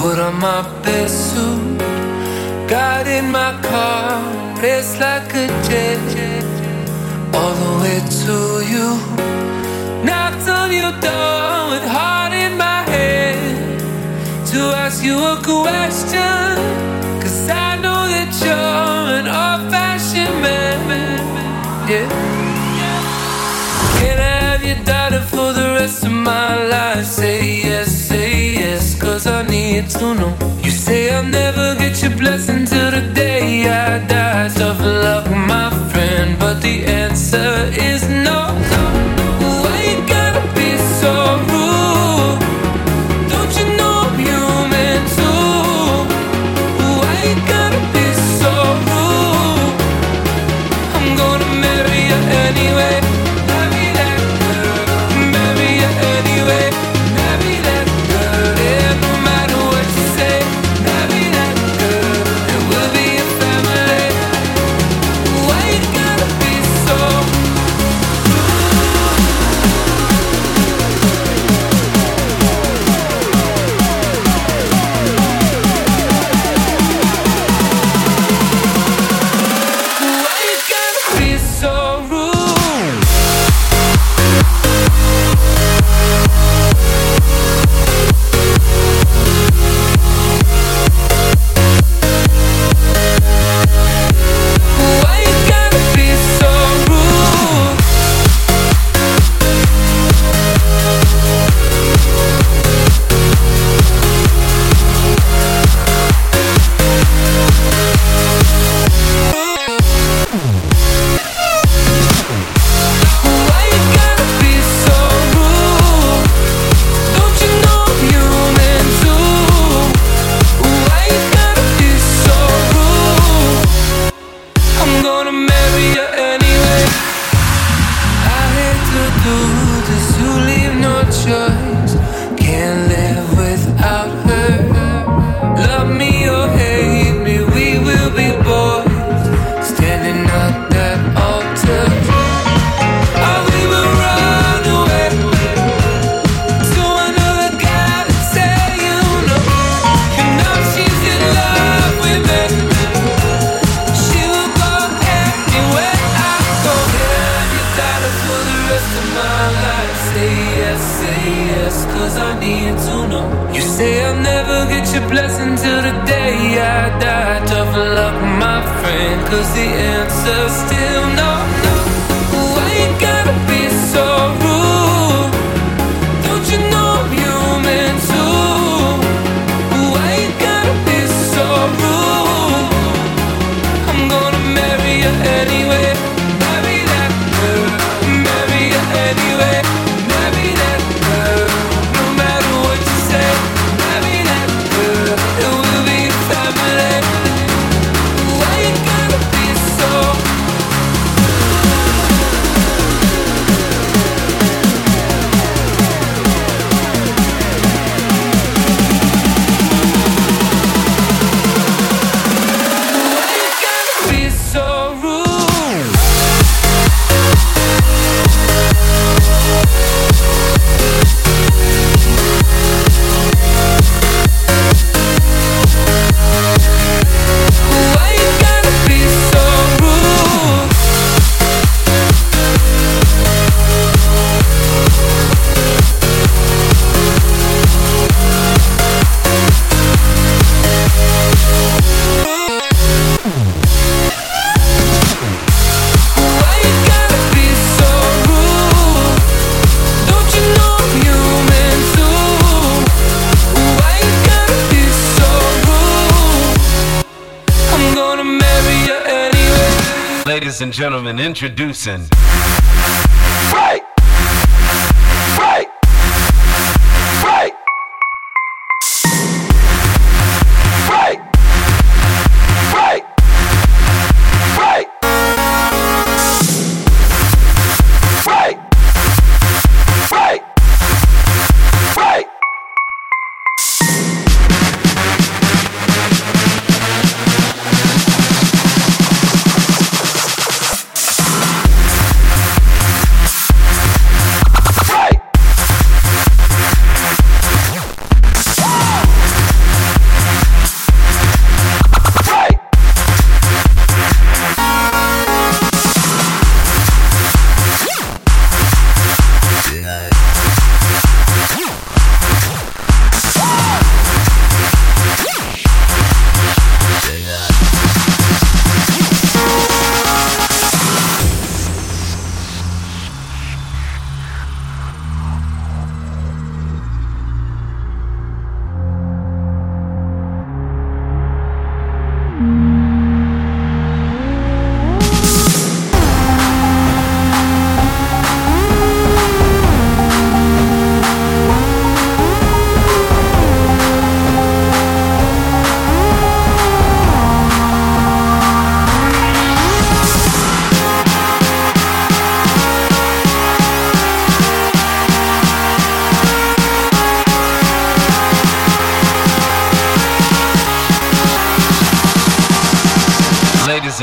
Put on my best suit, got in my car, raced like a jet, all the way to you. Knocked on your door with heart in my head to ask you a question. Cause I know that you're an old fashioned man. Yeah. Can I have your daughter for the rest of my life? Say yes it's. You say I'll never get your blessing till the day I die. Tough luck, my friend, but the answer is no. friend, cause the answer's still no. Ladies and gentlemen, introducing. Right.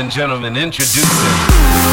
And gentlemen, introducing.